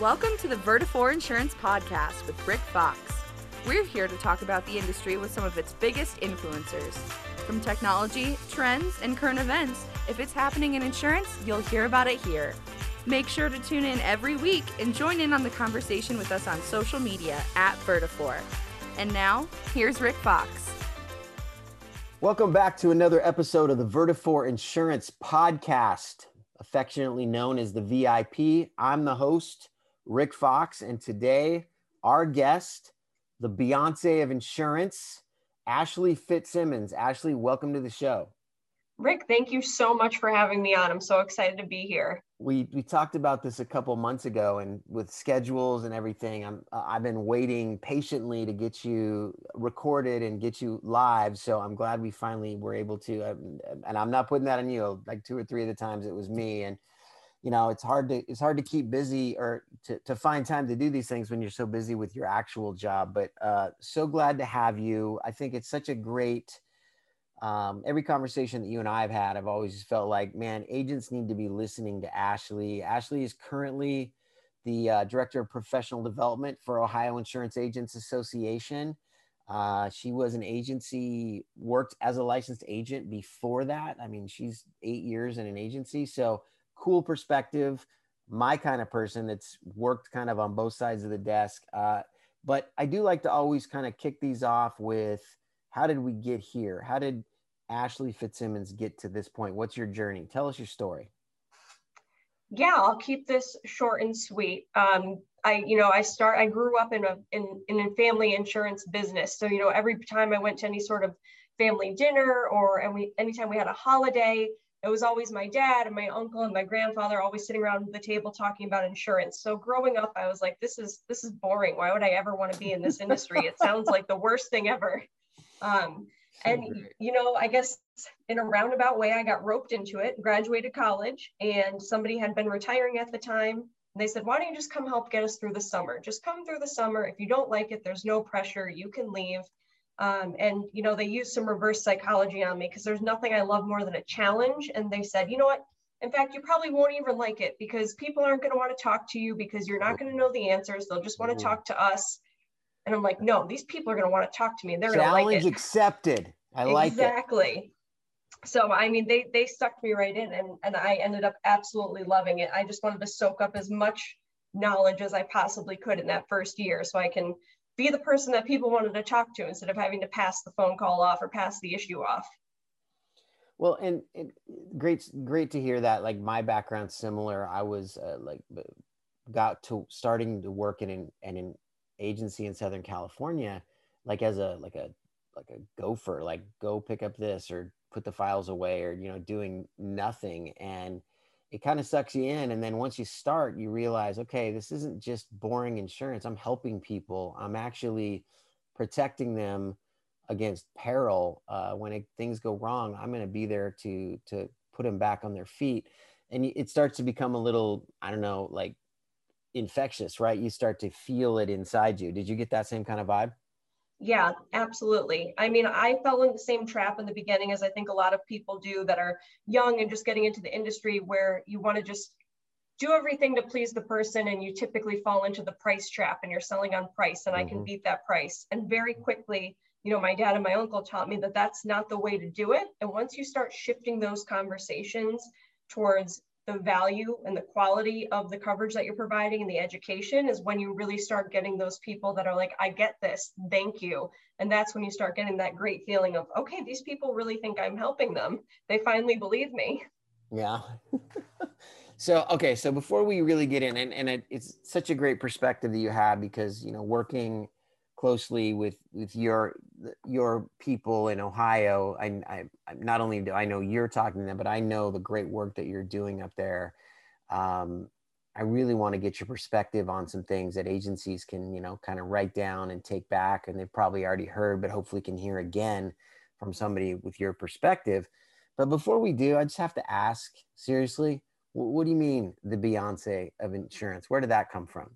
Welcome to the Vertafore Insurance Podcast with Rick Fox. We're here to talk about the industry with some of its biggest influencers. From technology, trends, and current events, if it's happening in insurance, you'll hear about it here. Make sure to tune in every week and join in on the conversation with us on social media at Vertafore. And now, here's Rick Fox. Welcome back to another episode of the Vertafore Insurance Podcast, affectionately known as the VIP. I'm the host, Rick Fox, and today our guest, the Beyonce of insurance, Ashley Fitzsimmons. Ashley, welcome to the show. Rick, thank you so much for having me on. I'm so excited to be here. We we talked about this a couple months ago, and with schedules and everything, I'm I've been waiting patiently to get you recorded and get you live. So I'm glad we finally were able to. Um, and I'm not putting that on you. Like two or three of the times it was me, and you know it's hard to it's hard to keep busy or to, to find time to do these things when you're so busy with your actual job but uh, so glad to have you. I think it's such a great um, every conversation that you and i have had i've always felt like man agents need to be listening to ashley. Ashley is currently the uh, director of professional development for ohio insurance agents association. Uh, she was an agency worked as a licensed agent before that. I mean she's eight years in an agency. So cool perspective, my kind of person that's worked kind of on both sides of the desk. Uh, but I do like to always kind of kick these off with how did we get here? How did Ashley Fitzsimmons get to this point? What's your journey? Tell us your story. Yeah, I'll keep this short and sweet. Um, I, you know, I start. I grew up in a in in a family insurance business, so you know, every time I went to any sort of family dinner or and we anytime we had a holiday, it was always my dad and my uncle and my grandfather always sitting around the table talking about insurance. So growing up, I was like, this is this is boring. Why would I ever want to be in this industry? it sounds like the worst thing ever. Um, and you know, I guess in a roundabout way, I got roped into it. Graduated college, and somebody had been retiring at the time. And they said, "Why don't you just come help get us through the summer? Just come through the summer. If you don't like it, there's no pressure. You can leave." Um, and you know they used some reverse psychology on me because there's nothing i love more than a challenge and they said you know what? In fact you probably won't even like it because people aren't going to want to talk to you because you're not going to know the answers. They'll just want to mm-hmm. talk to us. And i'm like no these people are going to want to talk to me and they're going to like it. accepted. I like it. exactly. So i mean they they sucked me right in and and i ended up absolutely loving it. I just wanted to soak up as much knowledge as i possibly could in that first year so i can be the person that people wanted to talk to instead of having to pass the phone call off or pass the issue off. Well, and, and great, great to hear that. Like my background similar. I was uh, like got to starting to work in an, in an agency in Southern California, like as a like a like a gopher, like go pick up this or put the files away or you know doing nothing and it kind of sucks you in and then once you start you realize okay this isn't just boring insurance i'm helping people i'm actually protecting them against peril uh, when it, things go wrong i'm going to be there to to put them back on their feet. And it starts to become a little i don't know like infectious right? You start to feel it inside you. Did you get that same kind of vibe yeah, absolutely. I mean, I fell in the same trap in the beginning as I think a lot of people do that are young and just getting into the industry where you want to just do everything to please the person and you typically fall into the price trap and you're selling on price and mm-hmm. I can mm-hmm. beat that price. And very quickly, you know, my dad and my uncle taught me that that's not the way to do it. And once you start shifting those conversations towards the value and the quality of the coverage that you're providing and the education is when you really start getting those people that are like, I get this, thank you. And that's when you start getting that great feeling of, okay, these people really think I'm helping them. They finally believe me. Yeah. so, okay. So before we really get in, and, and it, it's such a great perspective that you have because, you know, working closely with with your your people in Ohio. I, I not only do I know you're talking to them, but I know the great work that you're doing up there. Um, I really want to get your perspective on some things that agencies can, you know, kind of write down and take back, and they've probably already heard, but hopefully can hear again from somebody with your perspective. But before we do, I just have to ask seriously, what do you mean the Beyonce of insurance? Where did that come from?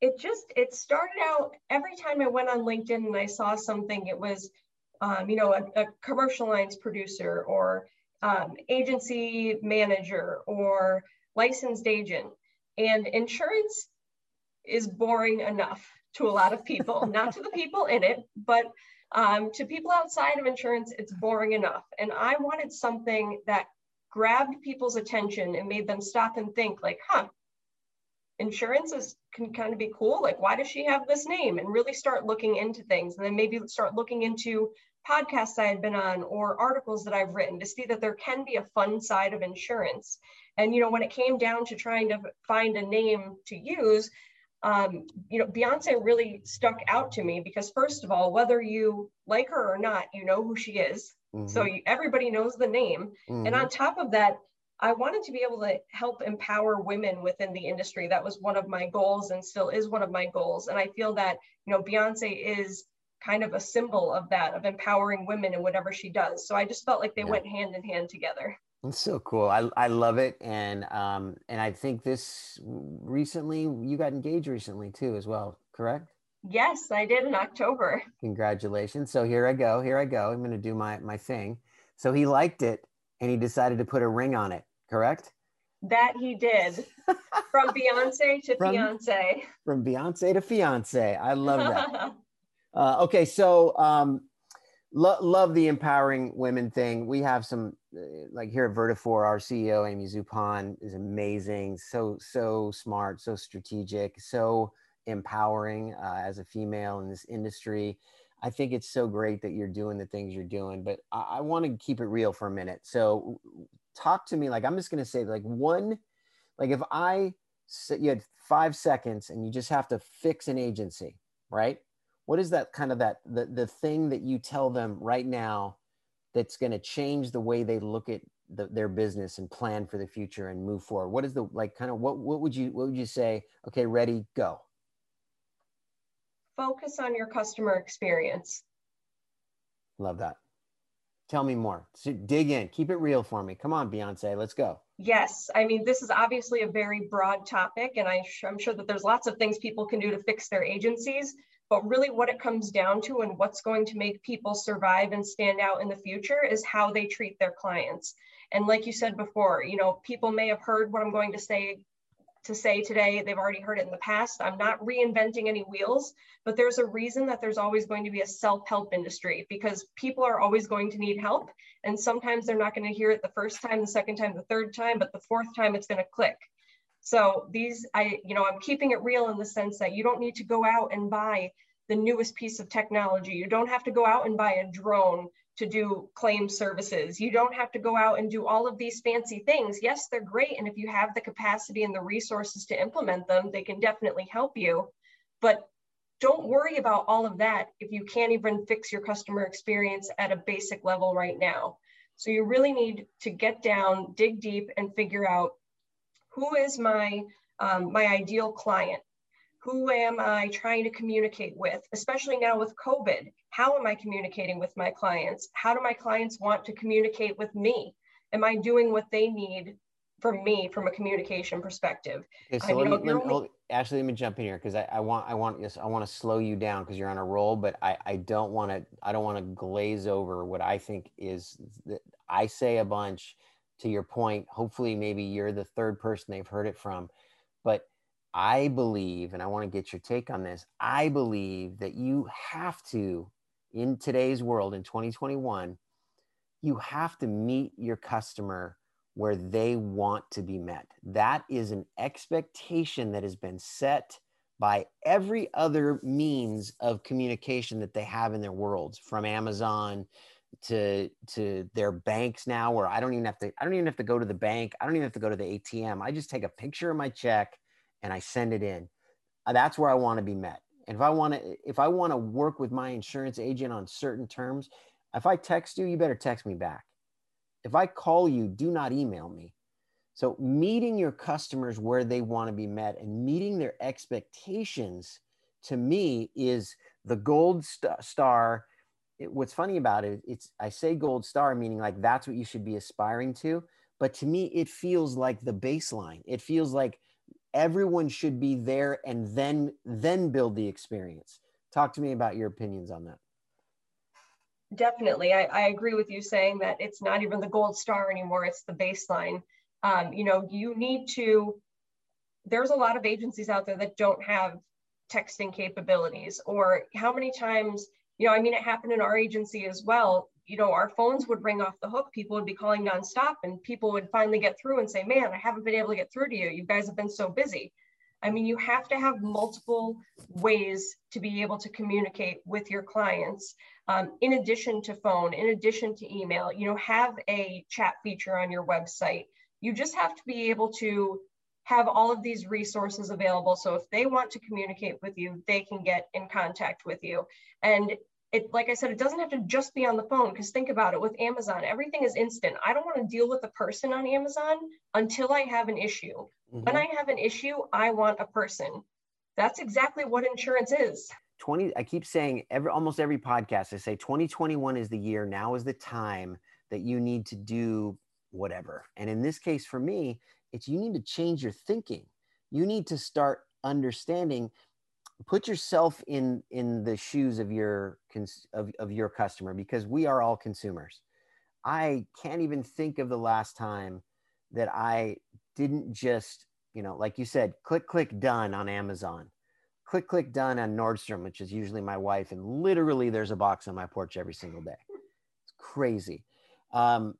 It just it started out every time I went on LinkedIn and I saw something, it was um, you know a, a, commercial lines producer or um, agency manager or licensed agent. And insurance is boring enough to a lot of people, not to the people in it, but um, to people outside of insurance, it's boring enough. And I wanted something that grabbed people's attention and made them stop and think like, huh, insurance is can kind of be cool. Like, why does she have this name? And really start looking into things. And then maybe start looking into podcasts I had been on or articles that I've written to see that there can be a fun side of insurance. And, you know, when it came down to trying to find a name to use, um, you know, Beyonce really stuck out to me because, first of all, whether you like her or not, you know who she is. Mm-hmm. So you, everybody knows the name. Mm-hmm. And on top of that, I wanted to be able to help empower women within the industry. That was one of my goals and still is one of my goals. And I feel that, you know, Beyonce is kind of a symbol of that, of empowering women in whatever she does. So I just felt like they yeah. went hand in hand together. It's so cool. I, I love it. And um and I think this recently you got engaged recently too as well, correct? Yes, I did in October. Congratulations. So here I go. Here I go. I'm gonna do my my thing. So he liked it and he decided to put a ring on it, correct? That he did. From Beyonce to from, fiance. From Beyonce to fiance. I love that. uh, okay, so um Lo- love the empowering women thing. We have some, uh, like here at Vertafore, our CEO Amy Zupon is amazing. So so smart, so strategic, so empowering uh, as a female in this industry. I think it's so great that you're doing the things you're doing. But I, I want to keep it real for a minute. So talk to me. Like I'm just going to say, like one, like if I said you had five seconds and you just have to fix an agency, right? what is that kind of that the, the thing that you tell them right now that's going to change the way they look at the, their business and plan for the future and move forward what is the like kind of what what would you what would you say okay ready go focus on your customer experience love that tell me more. So dig in. Keep it real for me. Come on beyonce. Let's go. Yes. I mean this is obviously a very broad topic and I, i'm sure that there's lots of things people can do to fix their agencies but really, what it comes down to and what's going to make people survive and stand out in the future is how they treat their clients. And like you said before, you know, people may have heard what I'm going to say to say today. They've already heard it in the past. I'm not reinventing any wheels, but there's a reason that there's always going to be a self-help industry because people are always going to need help. And sometimes they're not going to hear it the first time, the second time, the third time, but the fourth time it's going to click. So these, I, you know, I'm keeping it real in the sense that you don't need to go out and buy the newest piece of technology. You don't have to go out and buy a drone to do claim services. You don't have to go out and do all of these fancy things. Yes, they're great. And if you have the capacity and the resources to implement them, they can definitely help you. But don't worry about all of that if you can't even fix your customer experience at a basic level right now. So you really need to get down, dig deep, and figure out who is my um, my ideal client? Who am I trying to communicate with? Especially now with COVID, how am I communicating with my clients? How do my clients want to communicate with me? Am I doing what they need from me from a communication perspective? Okay, so let me, let me, actually let me jump in here because I, I, want I want yes I want to slow you down because you're on a roll, but I, I don't want to I don't want to glaze over what I think is that I say a bunch to your point, hopefully maybe you're the third person they've heard it from. But I believe, and I want to get your take on this, I believe that you have to, in today's world, in 2021, you have to meet your customer where they want to be met. That is an expectation that has been set by every other means of communication that they have in their worlds, from Amazon to to their banks now where I don't even have to I don't even have to go to the bank. I don't even have to go to the ATM. I just take a picture of my check and I send it in. Uh, that's where I want to be met. And if I want to if I want to work with my insurance agent on certain terms, if I text you, you better text me back. If I call you, do not email me. So meeting your customers where they want to be met and meeting their expectations to me is the gold st- star it, what's funny about it, it's I say gold star, meaning like that's what you should be aspiring to. But to me, it feels like the baseline. It feels like everyone should be there and then then build the experience. Talk to me about your opinions on that. Definitely, I, I agree with you saying that it's not even the gold star anymore; it's the baseline. Um, you know, you need to there's a lot of agencies out there that don't have texting capabilities or how many times you know i mean it happened in our agency as well you know our phones would ring off the hook people would be calling nonstop and people would finally get through and say man i haven't been able to get through to you you guys have been so busy i mean you have to have multiple ways to be able to communicate with your clients um, in addition to phone in addition to email you know have a chat feature on your website you just have to be able to have all of these resources available. So if they want to communicate with you, they can get in contact with you. And it, like I said, it doesn't have to just be on the phone because think about it with Amazon, everything is instant. I don't want to deal with a person on Amazon until I have an issue. Mm-hmm. When I have an issue, I want a person. That's exactly what insurance is. 20 I keep saying every almost every podcast I say 2021 is the year, now is the time that you need to do whatever. And in this case for me, it's you need to change your thinking you need to start understanding put yourself in in the shoes of your of, of your customer because we are all consumers. I can't even think of the last time that i didn't just you know like you said click click done on amazon. Click click done on nordstrom which is usually my wife and literally there's a box on my porch every single day. It's crazy. Um,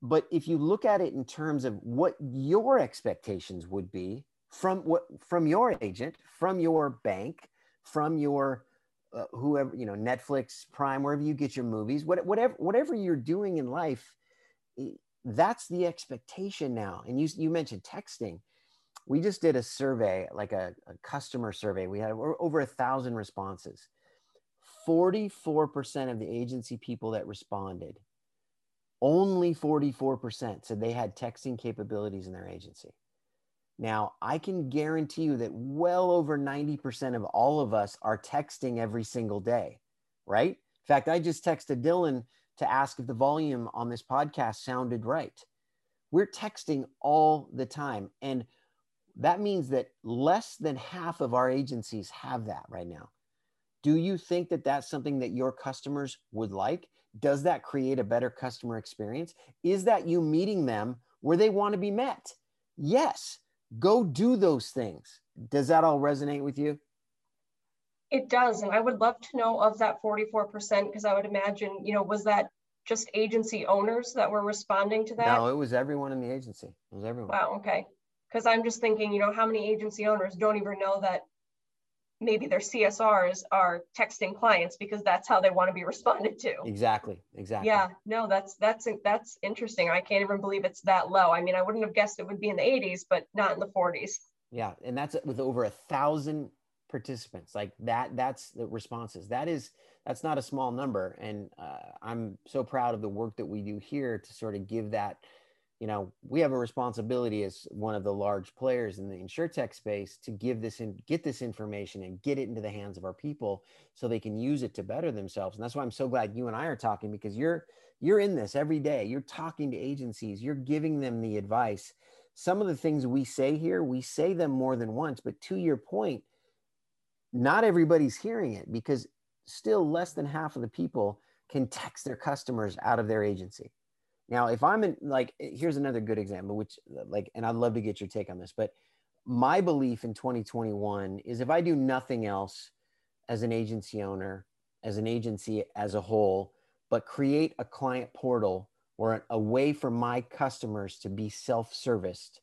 but if you look at it in terms of what your expectations would be from what from your agent from your bank from your uh, whoever you know netflix prime wherever you get your movies what, whatever whatever you're doing in life that's the expectation now. And you you mentioned texting. We just did a survey like a, a customer survey. We had over a thousand responses. 44% of the agency people that responded only 44% said they had texting capabilities in their agency. Now, I can guarantee you that well over 90% of all of us are texting every single day, right? In fact, I just texted Dylan to ask if the volume on this podcast sounded right. We're texting all the time. And that means that less than half of our agencies have that right now. Do you think that that's something that your customers would like? Does that create a better customer experience? Is that you meeting them where they want to be met? Yes. Go do those things. Does that all resonate with you? It does. And I would love to know of that 44% because I would imagine, you know, was that just agency owners that were responding to that? No, it was everyone in the agency. It was everyone. Wow. Okay. Because I'm just thinking, you know, how many agency owners don't even know that maybe their CSRs are texting clients because that's how they want to be responded to. Exactly. Exactly. Yeah. No, that's that's that's interesting. I can't even believe it's that low. I mean, I wouldn't have guessed it would be in the 80s, but not in the 40s. Yeah, and that's with over a thousand participants. Like that. That's the responses. That is that's not a small number, and uh, I'm so proud of the work that we do here to sort of give that you know, we have a responsibility as one of the large players in the insurtech space to give this and get this information and get it into the hands of our people so they can use it to better themselves. And that's why I'm so glad you and I are talking because you're you're in this every day. You're talking to agencies, you're giving them the advice. Some of the things we say here, we say them more than once, but to your point, not everybody's hearing it because still less than half of the people can text their customers out of their agency now, if I'm in, like, eh, here's another good example, which, uh, like, and I'd love to get your take on this, but my belief in 2021 is if I do nothing else as an agency owner, as an agency as a whole, but create a client portal or a way for my customers to be self serviced,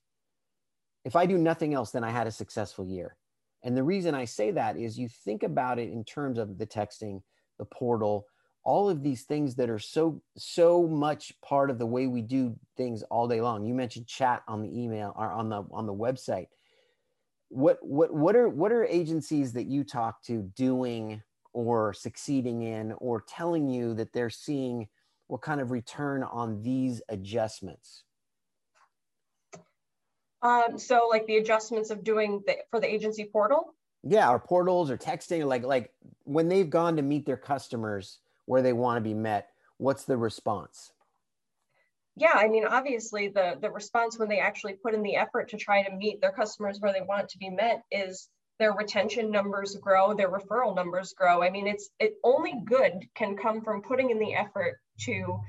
if I do nothing else, then I had a successful year. And the reason I say that is you think about it in terms of the texting, the portal, all of these things that are so so much part of the way we do things all day long. You mentioned chat on the email or on the on the website. What what what are what are agencies that you talk to doing or succeeding in or telling you that they're seeing what kind of return on these adjustments? Um, so like the adjustments of doing the, for the agency portal? Yeah or portals or texting like like when they've gone to meet their customers where they want to be met what's the response yeah i mean obviously the the response when they actually put in the effort to try to meet their customers where they want to be met is their retention numbers grow their referral numbers grow i mean it's it only good can come from putting in the effort to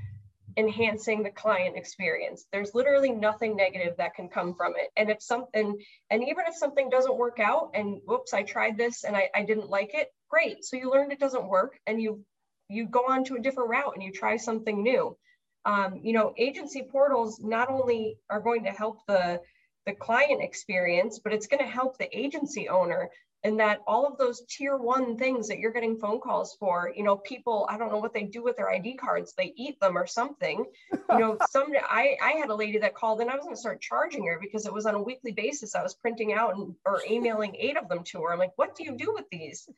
enhancing the client experience. There's literally nothing negative that can come from it. And if something, and even if something doesn't work out and whoops, I tried this and I, I didn't like it, great. So you learned it doesn't work and you you go on to a different route and you try something new. Um, you know, agency portals not only are going to help the the client experience, but it's going to help the agency owner and that all of those tier one things that you're getting phone calls for you know people i don't know what they do with their id cards they eat them or something. You know some i i had a lady that called and i was going to start charging her because it was on a weekly basis. I was printing out and, or emailing eight of them to her. I'm like what do you do with these?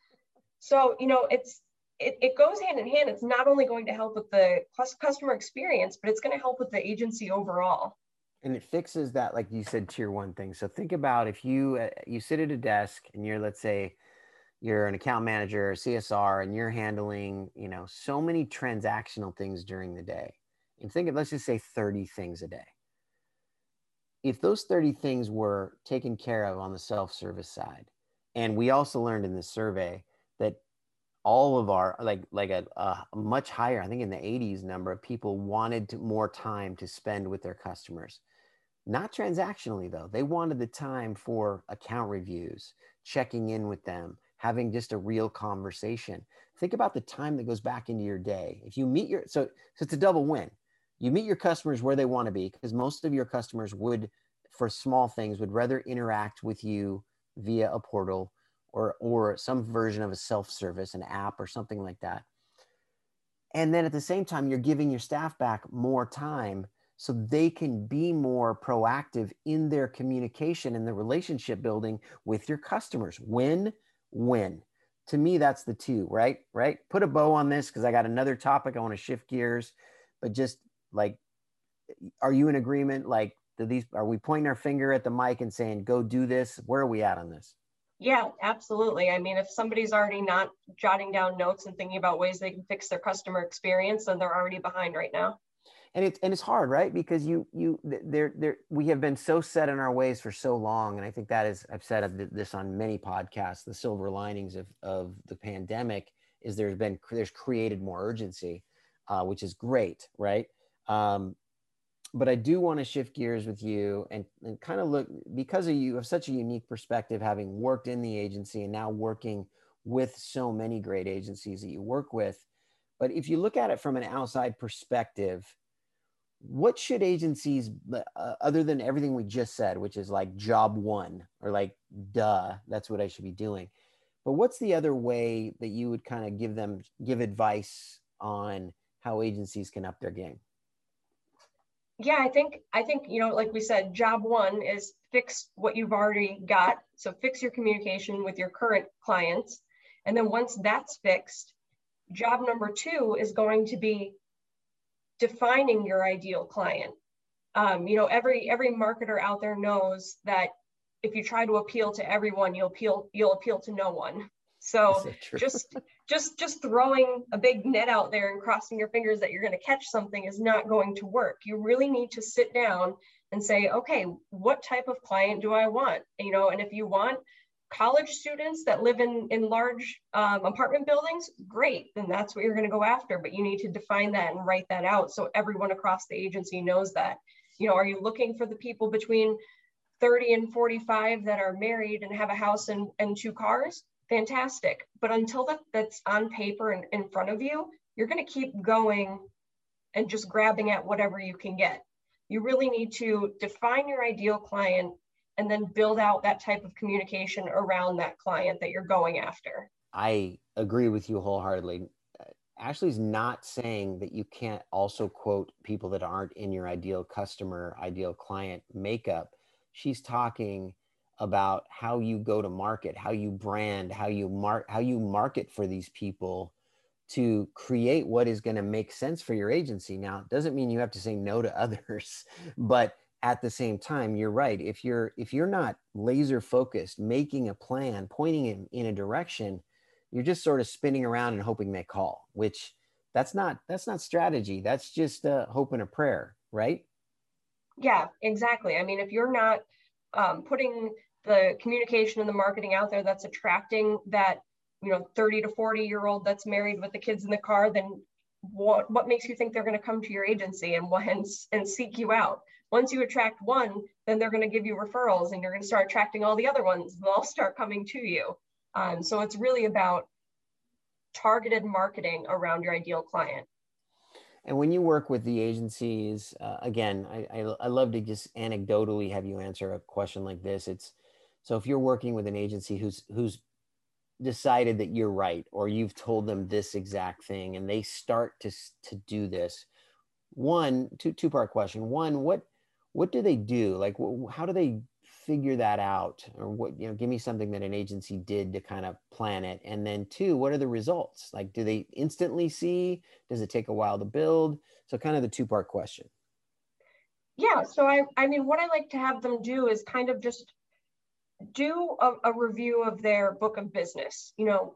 So you know it's it, it goes hand in hand. It's not only going to help with the customer experience but it's going to help with the agency overall. And it fixes that like you said tier one thing. So think about if you uh, you sit at a desk and you're let's say you're an account manager or csr and you're handling you know so many transactional things during the day and think of let's just say 30 things a day. If those 30 things were taken care of on the self-service side and we also learned in this survey that all of our like like a, a, much higher i think in the 80s number of people wanted to, more time to spend with their customers. Not transactionally though. They wanted the time for account reviews checking in with them having just a real conversation. Think about the time that goes back into your day. If you meet your so, so it's a double win. You meet your customers where they want to be because most of your customers would for small things would rather interact with you via a portal or or some version of a self-service an app or something like that and then at the same time you're giving your staff back more time so they can be more proactive in their communication and the relationship building with your customers. Win, win. To me, that's the two, right? Right. Put a bow on this because I got another topic. I want to shift gears, but just like, are you in agreement? Like, do these are we pointing our finger at the mic and saying, go do this? Where are we at on this? Yeah, absolutely. I mean, if somebody's already not jotting down notes and thinking about ways they can fix their customer experience, then they're already behind right now. And it's and it's hard right? Because you you there there we have been so set in our ways for so long. And i think that is i've said this on many podcasts the silver linings of of the pandemic is there's been there's created more urgency uh, which is great right? Um, but i do want to shift gears with you and, and kind of look because of you have such a unique perspective having worked in the agency and now working with so many great agencies that you work with but if you look at it from an outside perspective what should agencies uh, other than everything we just said which is like job one or like duh that's what i should be doing but what's the other way that you would kind of give them give advice on how agencies can up their game yeah i think i think you know like we said job one is fix what you've already got so fix your communication with your current clients and then once that's fixed job number two is going to be defining your ideal client. Um, you know, every every marketer out there knows that if you try to appeal to everyone, you'll appeal you'll appeal to no one. So just just just throwing a big net out there and crossing your fingers that you're going to catch something is not going to work. You really need to sit down and say, okay, what type of client do I want? You know, and if you want college students that live in, in large um, apartment buildings, great, then that's what you're going to go after. But you need to define that and write that out so everyone across the agency knows that. You know, are you looking for the people between 30 and 45 that are married and have a house and, and two cars? Fantastic. But until that, that's on paper and in front of you, you're going to keep going and just grabbing at whatever you can get. You really need to define your ideal client and then build out that type of communication around that client that you're going after. I agree with you wholeheartedly. Ashley's not saying that you can't also quote people that aren't in your ideal customer, ideal client makeup. She's talking about how you go to market, how you brand, how you mark how you market for these people to create what is going to make sense for your agency. Now, it doesn't mean you have to say no to others, but at the same time you're right. If you're if you're not laser focused making a plan pointing in, in a direction you're just sort of spinning around and hoping they call which that's not that's not strategy. That's just a hope and a prayer right? Yeah exactly. I mean if you're not um, putting the communication and the marketing out there that's attracting that you know 30 to 40 year old that's married with the kids in the car then what what makes you think they're going to come to your agency and and, and seek you out? Once you attract one then they're going to give you referrals and you're going to start attracting all the other ones they'll start coming to you. Um, so it's really about targeted marketing around your ideal client. And when you work with the agencies uh, again I, I, I love to just anecdotally have you answer a question like this. It's so if you're working with an agency who's who's decided that you're right or you've told them this exact thing and they start to to do this one two two part question. One what what do they do? Like how do they figure that out? Or what you know give me something that an agency did to kind of plan it. And then two what are the results? Like do they instantly see? Does it take a while to build? So kind of the two part question. Yeah so i i mean what i like to have them do is kind of just do a, a review of their book of business. You know,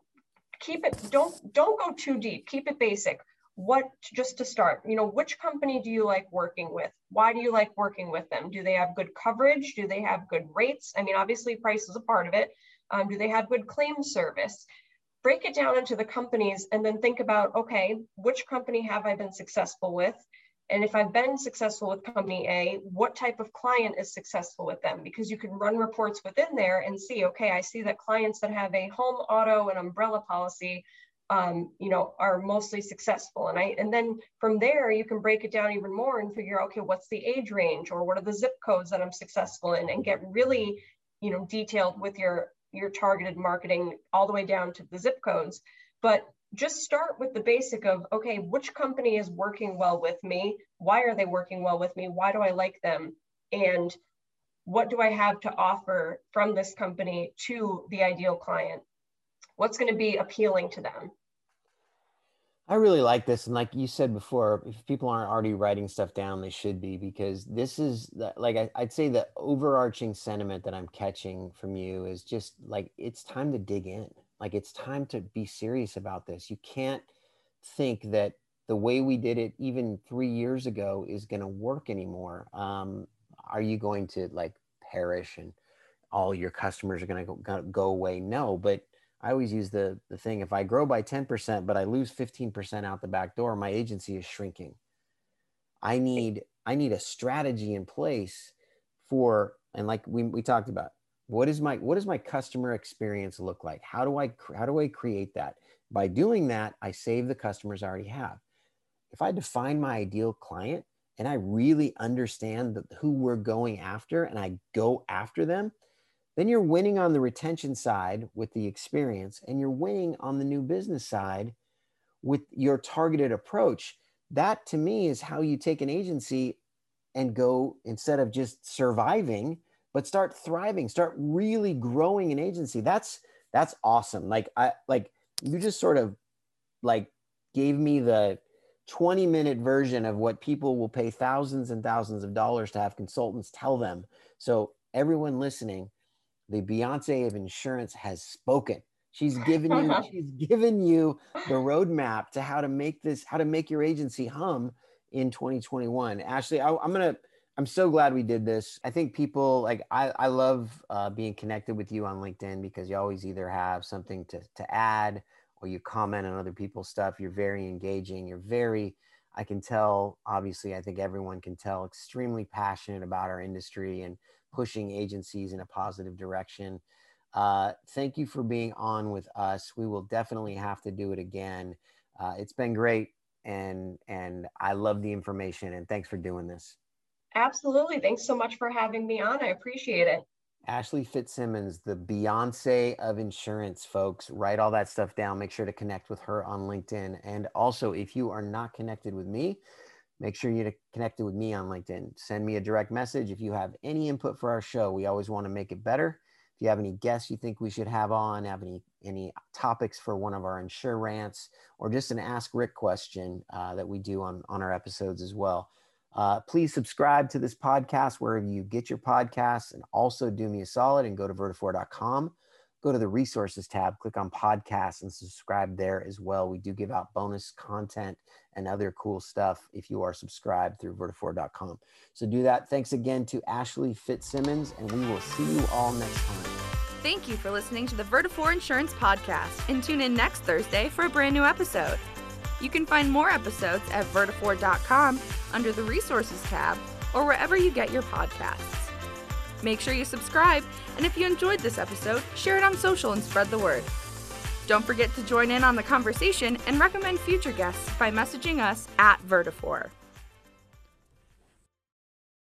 keep it, don't, don't go too deep, keep it basic. What, just to start, you know, which company do you like working with? Why do you like working with them? Do they have good coverage? Do they have good rates? I mean, obviously price is a part of it. Um, do they have good claim service? Break it down into the companies and then think about, okay, which company have I been successful with? And if I've been successful with company A, what type of client is successful with them? Because you can run reports within there and see, okay, I see that clients that have a home, auto, and umbrella policy, um, you know, are mostly successful. And I, and then from there, you can break it down even more and figure, okay, what's the age range or what are the zip codes that I'm successful in, and get really, you know, detailed with your your targeted marketing all the way down to the zip codes. But just start with the basic of okay which company is working well with me? Why are they working well with me? Why do i like them? And what do i have to offer from this company to the ideal client? What's going to be appealing to them? I really like this and like you said before if people aren't already writing stuff down they should be because this is the, like I, i'd say the overarching sentiment that i'm catching from you is just like it's time to dig in like it's time to be serious about this. You can't think that the way we did it even three years ago is going to work anymore. Um, are you going to like perish and all your customers are going to go away? No, but I always use the, the thing if I grow by 10%, but I lose 15% out the back door, my agency is shrinking. I need I need a strategy in place for and like we, we talked about what is my what does my customer experience look like? How do i how do i create that? By doing that i save the customers i already have. If i define my ideal client and i really understand the, who we're going after and i go after them then you're winning on the retention side with the experience and you're winning on the new business side with your targeted approach. That to me is how you take an agency and go instead of just surviving but start thriving start really growing an agency. That's that's awesome. Like i like you just sort of like gave me the 20 minute version of what people will pay thousands and thousands of dollars to have consultants tell them. So everyone listening the beyonce of insurance has spoken. She's given you she's given you the roadmap to how to make this how to make your agency hum in 2021 ashley I, i'm gonna I'm so glad we did this. I think people like I, I love uh, being connected with you on LinkedIn because you always either have something to, to add or you comment on other people's stuff. You're very engaging. You're very, I can tell, obviously, I think everyone can tell, extremely passionate about our industry and pushing agencies in a positive direction. Uh, thank you for being on with us. We will definitely have to do it again. Uh, it's been great and and I love the information and thanks for doing this. Absolutely. Thanks so much for having me on. I appreciate it. Ashley Fitzsimmons, the Beyonce of insurance, folks. Write all that stuff down. Make sure to connect with her on LinkedIn. And also, if you are not connected with me, make sure you're connected with me on LinkedIn. Send me a direct message. If you have any input for our show, we always want to make it better. If you have any guests you think we should have on, have any any topics for one of our insure rants, or just an Ask Rick question uh, that we do on, on our episodes as well uh, please subscribe to this podcast wherever you get your podcasts and also do me a solid and go to vertafore.com. Go to the resources tab, click on podcasts and subscribe there as well. We do give out bonus content and other cool stuff if you are subscribed through vertafore.com. So do that. Thanks again to Ashley Fitzsimmons, and we will see you all next time. Thank you for listening to the Vertafore Insurance Podcast and tune in next Thursday for a brand new episode. You can find more episodes at vertafore.com under the Resources tab or wherever you get your podcasts. Make sure you subscribe, and if you enjoyed this episode, share it on social and spread the word. Don't forget to join in on the conversation and recommend future guests by messaging us at Vertafore.